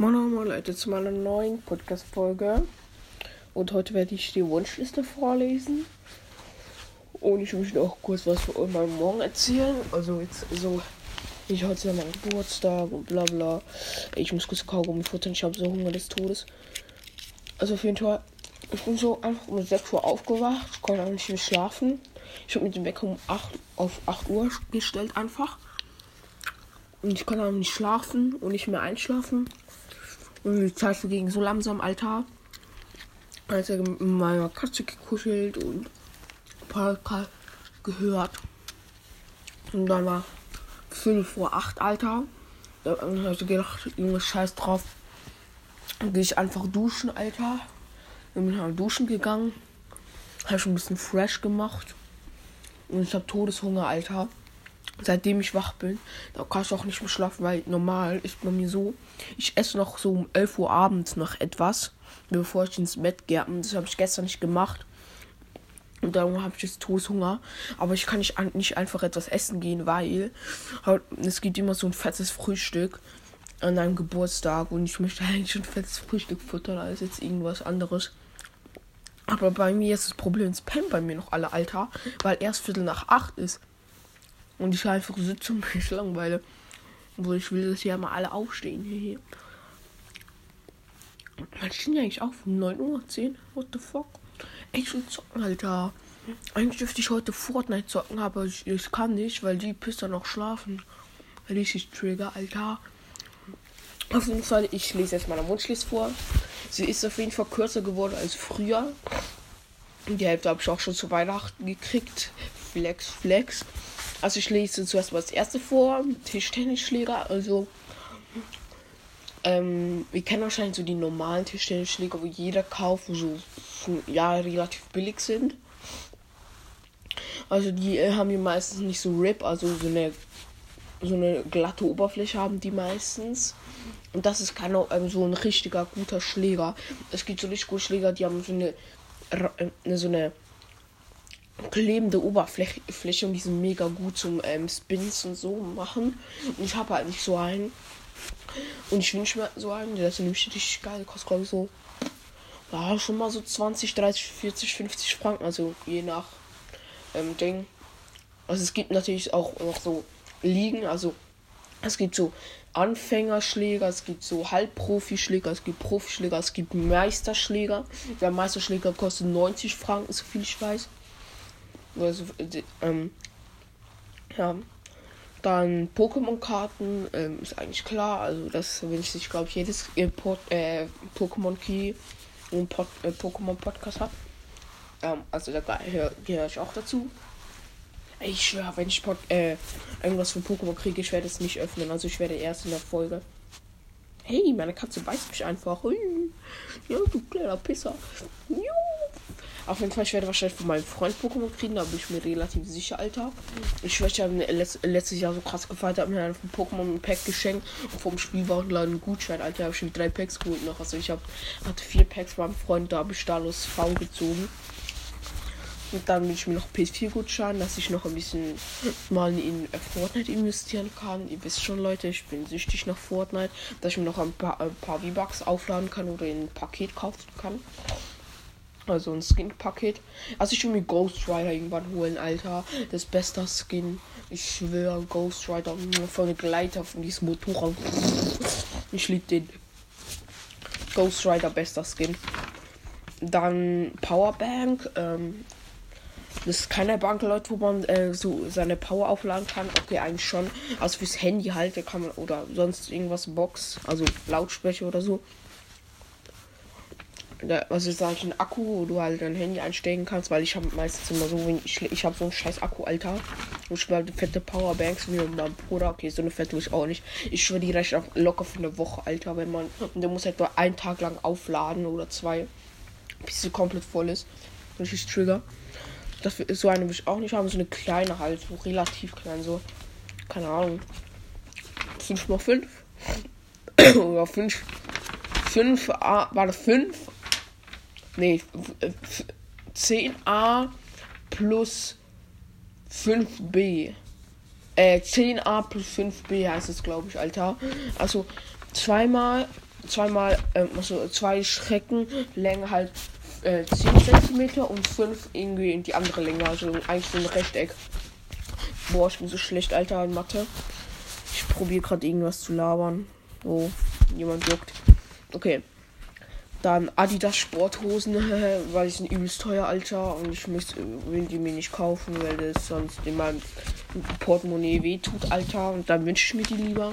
Moin Moin Leute zu meiner neuen Podcast-Folge. Und heute werde ich die Wunschliste vorlesen. Und ich möchte auch kurz was für meinen Morgen erzählen. Also jetzt so, ich heute mein Geburtstag und bla bla. Ich muss kurz Kaugummi futtern, ich habe so Hunger des Todes. Also auf jeden Fall, ich bin so einfach um 6 Uhr aufgewacht, ich konnte auch nicht mehr schlafen. Ich habe mit dem Wecker um 8 auf 8 Uhr gestellt einfach. Und ich konnte auch nicht schlafen und nicht mehr einschlafen. Die Zeit verging so langsam, Alter. Als er mit meiner Katze gekuschelt und Podcast gehört. Und dann war 5 vor 8, Alter. Da habe ich gedacht, Junge, scheiß drauf. Dann gehe ich einfach duschen, Alter. Dann bin ich am Duschen gegangen. Habe schon ein bisschen fresh gemacht. Und ich habe Todeshunger, Alter seitdem ich wach bin. Da kann ich auch nicht mehr schlafen, weil normal ist bei mir so, ich esse noch so um 11 Uhr abends noch etwas, bevor ich ins Bett gehe. Und das habe ich gestern nicht gemacht. Und darum habe ich jetzt Todeshunger. Aber ich kann nicht, nicht einfach etwas essen gehen, weil es gibt immer so ein fettes Frühstück an einem Geburtstag. Und ich möchte eigentlich ein fettes Frühstück futtern als jetzt irgendwas anderes. Aber bei mir ist das Problem, es pennt bei mir noch alle Alter, weil erst Viertel nach acht ist. Und ich einfach sitze und mich langweile. Obwohl ich will, dass hier mal alle aufstehen. Man steht ja eigentlich auf um 9 Uhr 10. What the fuck? Ich will zocken, Alter. Eigentlich dürfte ich heute Fortnite zocken, aber ich, ich kann nicht, weil die Pisser noch schlafen. Richtig Trigger, Alter. Auf jeden Fall, ich lese jetzt meine Wunschliste vor. Sie ist auf jeden Fall kürzer geworden als früher. Die Hälfte habe ich auch schon zu Weihnachten gekriegt. Flex, Flex. Also ich lese zuerst mal das erste vor, Tischtennisschläger. Also ähm, wir kennen wahrscheinlich so die normalen Tischtennisschläger, wo jeder kauft, wo so ja relativ billig sind. Also die äh, haben die meistens nicht so Rip, also so eine so eine glatte Oberfläche haben die meistens. Und das ist kein ähm, so ein richtiger guter Schläger. Es gibt so richtig gute Schläger, die haben so eine, äh, so eine klebende Oberfläche und die sind mega gut zum ähm, Spins und so machen. Und ich habe halt nicht so einen. Und ich wünsche mir so einen, der ist nämlich richtig geil. Kostet glaube ich so, ja, schon mal so 20, 30, 40, 50 Franken. Also je nach ähm, Ding. Also es gibt natürlich auch noch so Ligen. Also es gibt so Anfängerschläger, es gibt so Halbprofischläger, es gibt Profischläger, es gibt Meisterschläger. Der Meisterschläger kostet 90 Franken, so viel ich weiß. Also, ähm, ja. Dann Pokémon-Karten, ähm, ist eigentlich klar. Also das wünscht sich, glaube ich, jedes äh, äh, Pokémon Key und Pod äh, Pokémon Podcast hat. Ähm, also da gehöre gehör ich auch dazu. Ich schwöre, wenn ich Pod äh, irgendwas von Pokémon kriege, ich werde es nicht öffnen. Also ich werde erst in der Folge. Hey, meine Katze beißt mich einfach. Ja, du kleiner Pisser. Juhu. Auf jeden Fall, ich werde wahrscheinlich von meinem Freund Pokémon kriegen, da bin ich mir relativ sicher, Alter. Ich ich habe letzt, letztes Jahr so krass gefeiert, habe mir einen von Pokémon ein Pack geschenkt und vom Spielwarenladen einen Gutschein, Alter, habe ich schon drei Packs geholt noch. Also ich hab, hatte vier Packs beim Freund, da habe ich Stalos V gezogen. Und dann will ich mir noch PS4-Gutschein, dass ich noch ein bisschen mal in Fortnite investieren kann. Ihr wisst schon, Leute, ich bin süchtig nach Fortnite, dass ich mir noch ein paar, ein paar V-Bucks aufladen kann oder ein Paket kaufen kann. Also ein Skin-Paket. Also ich will mir Ghost Rider irgendwann holen, Alter. Das beste Skin. Ich schwöre, Ghost Rider von Gleiter von diesem Motorrad. Ich liebe den. Ghost Rider, bester Skin. Dann Powerbank. Ähm, das ist keine Bank, Leute, wo man äh, so seine Power aufladen kann. Okay, eigentlich schon. Also fürs Handy halt, kann man oder sonst irgendwas Box, also Lautsprecher oder so was ist eigentlich ein Akku, wo du halt dein Handy einstellen kannst, weil ich habe meistens immer so, ich, ich habe so einen scheiß Akku, Alter. Und ich habe fette Powerbanks wie mein Bruder. Okay, so eine fette ich auch nicht. Ich schwöre, die reicht auch locker für eine Woche, Alter, wenn man. Und der muss halt nur einen Tag lang aufladen oder zwei. Bis sie komplett voll ist. Richtig Trigger. Das ist so eine will ich auch nicht haben. So eine kleine halt, so relativ klein, so. Keine Ahnung. 5 mal 5 oder 5. 5 war das 5 Nee, 10a plus 5b. Äh, 10a plus 5b heißt es, glaube ich, Alter. Also zweimal zweimal, ähm, also zwei Schrecken, Länge halt äh, 10 cm und fünf irgendwie in die andere Länge, also eigentlich so ein Rechteck. Boah, ich bin so schlecht, Alter, in Mathe. Ich probiere gerade irgendwas zu labern. Oh, jemand juckt. Okay. Dann Adidas Sporthosen, weil die sind übelst teuer, Alter. Und ich muss, will die mir nicht kaufen, weil das sonst in meinem Portemonnaie wehtut, Alter. Und dann wünsche ich mir die lieber.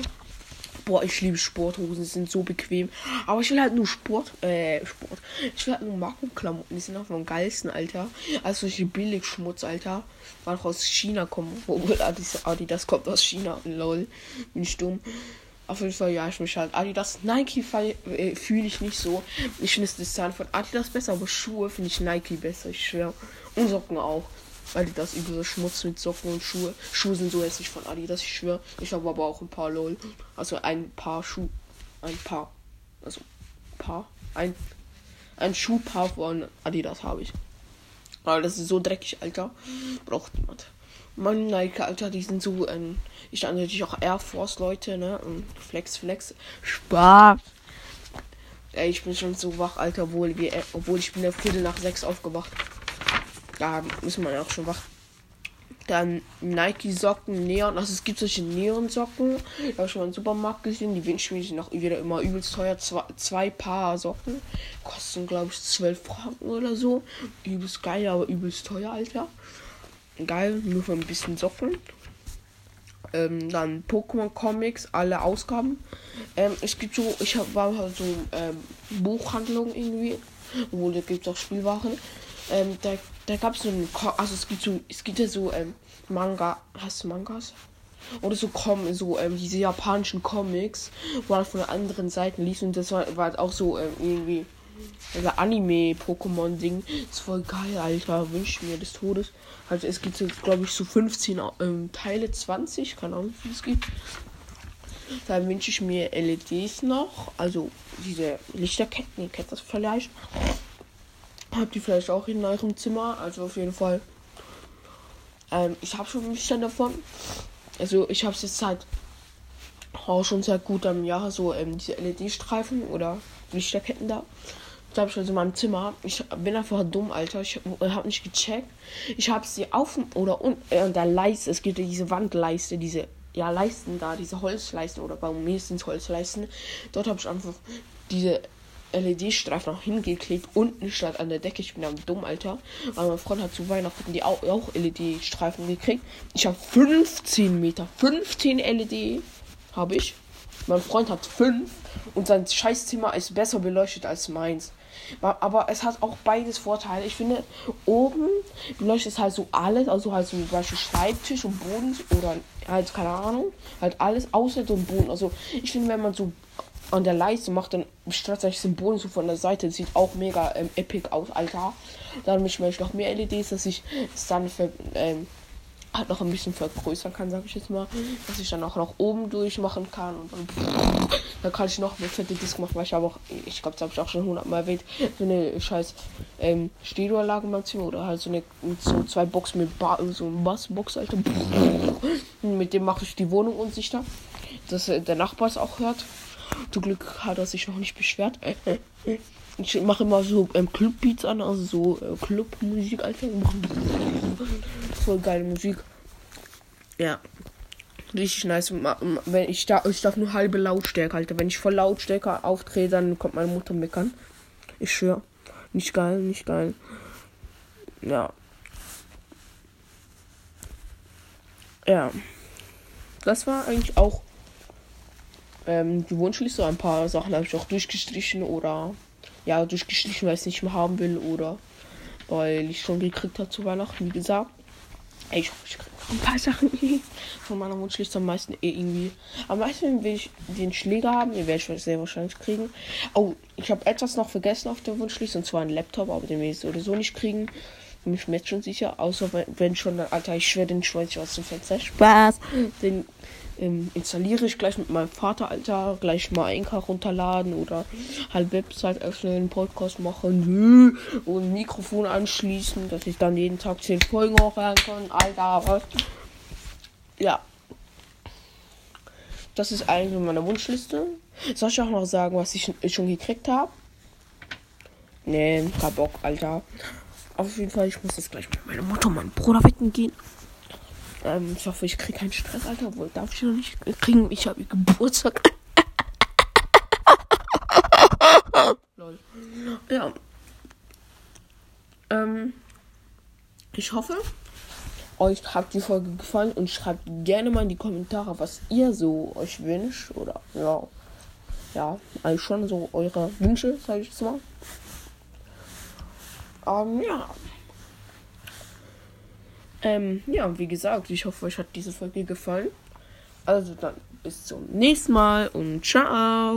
Boah, ich liebe Sporthosen, die sind so bequem. Aber ich will halt nur Sport, äh, Sport. Ich will halt nur Markenklamotten, die sind auch am geilsten, Alter. Also solche Billigschmutz, Alter. Weil auch aus China kommen. Obwohl Adidas, Adidas kommt aus China. Lol. Bin ich dumm. Auf jeden Fall, ja, ich mich halt Adidas. Nike äh, fühle ich nicht so. Ich finde das Design von Adidas besser, aber Schuhe finde ich Nike besser, ich schwör. Und Socken auch. Adidas über so Schmutz mit Socken und Schuhe. Schuhe sind so hässlich von Adidas, ich schwör. Ich habe aber auch ein paar LOL. Also ein paar Schuh. Ein paar. Also paar. Ein, ein Schuhpaar von Adidas habe ich. Aber das ist so dreckig, Alter. Braucht niemand. Mann, Nike, Alter, die sind so, ähm, ich stand natürlich auch Air Force Leute, ne? Und Flex, Flex. Spaß. Ey, ich bin schon so wach, Alter, obwohl, wir, äh, obwohl ich bin ja Viertel nach sechs aufgewacht. Da müssen wir ja auch schon wach. Dann Nike Socken, Neon. Also es gibt solche Neon Socken. Da habe ich schon mal im Supermarkt gesehen. Die wünschen mir noch wieder immer übelst teuer. Zwei, zwei Paar Socken. Kosten, glaube ich, 12 Franken oder so. Übelst geil, aber übelst teuer, Alter geil, nur für ein bisschen Socken. Ähm, dann Pokémon Comics, alle Ausgaben. Ähm, es gibt so, ich hab, war halt so ähm, Buchhandlung irgendwie, wo da gibt es auch Spielwaren. Ähm, da, da gab es so ein, also es gibt so, es gibt ja so ähm, Manga, hast du Mangas? Oder so kommen so ähm, diese japanischen Comics, wo man von der anderen Seite liest und das war, war halt auch so ähm, irgendwie also Anime-Pokémon-Ding. Ist voll geil, Alter. Wünsch mir des Todes. Also es gibt jetzt, glaube ich, so 15 ähm, Teile, 20. Keine Ahnung, wie es gibt. Dann wünsche ich mir LEDs noch. Also diese Lichterketten, ihr kennt das vielleicht. Habt ihr vielleicht auch in eurem Zimmer. Also auf jeden Fall. Ähm, ich habe schon ein bisschen davon. Also ich habe es jetzt seit auch schon sehr gut am Jahr so ähm, diese LED-Streifen oder Lichterketten da. Habe ich also in meinem Zimmer. Ich bin einfach dumm, Alter. Ich habe nicht gecheckt. Ich habe sie auf oder unten äh, der Leiste. Es gibt diese Wandleiste, diese ja Leisten da, diese Holzleisten oder bei mir sind Holzleisten. Dort habe ich einfach diese LED-Streifen noch hingeklebt. Unten statt an der Decke. Ich bin am dumm, Alter. Aber mein Freund hat zu Weihnachten die auch, auch LED-Streifen gekriegt. Ich habe 15 Meter. 15 LED habe ich. Mein Freund hat 5 und sein Scheißzimmer ist besser beleuchtet als meins. Aber es hat auch beides Vorteile. Ich finde, oben beleuchtet es halt so alles, also halt so zum Beispiel Schreibtisch und Boden oder halt, keine Ahnung, halt alles außer dem Boden. Also ich finde, wenn man so an der Leiste macht, dann strahlt sich den Boden so von der Seite. Das sieht auch mega ähm, epic aus, Alter. Dann möchte ich noch mehr LEDs, dass ich es dann für, ähm, halt noch ein bisschen vergrößern kann, sag ich jetzt mal. Dass ich dann auch noch oben durchmachen kann. Und dann, dann kann ich noch eine fette Disc machen, weil ich habe auch, ich glaube, das habe ich auch schon hundertmal erwähnt, so eine scheiß ähm, Stereoanlage in meinem oder halt so eine so zwei Boxen mit ba so ein Bassbox, Alter. mit dem mache ich die Wohnung unsicher, dass äh, der Nachbar es auch hört. Zum Glück hat er sich noch nicht beschwert. Ich mache immer so ähm, Clubbeats an, also so äh, Clubmusik, Alter. Voll geile Musik. Ja. Richtig nice. Wenn ich da, ich darf nur halbe Lautstärke, Alter. Wenn ich voll Lautstärke auftrete, dann kommt meine Mutter meckern. Ich schwör. Nicht geil, nicht geil. Ja. Ja. Das war eigentlich auch ähm, die Wunschliste. Ein paar Sachen habe ich auch durchgestrichen oder ja, durchgeschlichen, weil ich es nicht mehr haben will oder weil ich schon gekriegt habe zu Weihnachten, wie gesagt. Ey, ich ich kriege noch ein paar Sachen von meiner Wunschliste am meisten eh irgendwie. Am meisten will ich den Schläger haben, den werde ich sehr wahrscheinlich kriegen. Oh, ich habe etwas noch vergessen auf der Wunschliste und zwar ein Laptop, aber den werde ich sowieso nicht kriegen. Bin ich mir jetzt schon sicher, außer wenn, schon, Alter, ich schwöre, den schmeiß aus dem Fenster. Spaß! Den ähm, installiere ich gleich mit meinem Vater, Alter, gleich mal Enka runterladen oder halt Website öffnen, Podcast machen und Mikrofon anschließen, dass ich dann jeden Tag 10 Folgen hochladen kann, Alter, was? Ja. Das ist eigentlich meine Wunschliste. Soll ich auch noch sagen, was ich schon gekriegt habe? Nee, kein Bock, Alter. Auf jeden Fall, ich muss jetzt gleich mit meiner Mutter und meinem Bruder wecken gehen. Ähm, ich hoffe, ich kriege keinen Stress, Alter. Obwohl, darf ich noch nicht kriegen. Ich habe Geburtstag. Lol. Ja. Ähm, ich hoffe, euch hat die Folge gefallen und schreibt gerne mal in die Kommentare, was ihr so euch wünscht. Oder ja. Ja, eigentlich schon so eure Wünsche, sage ich jetzt mal. Ähm, ja. Ähm, ja, wie gesagt, ich hoffe, euch hat diese Folge gefallen. Also dann bis zum nächsten Mal und ciao.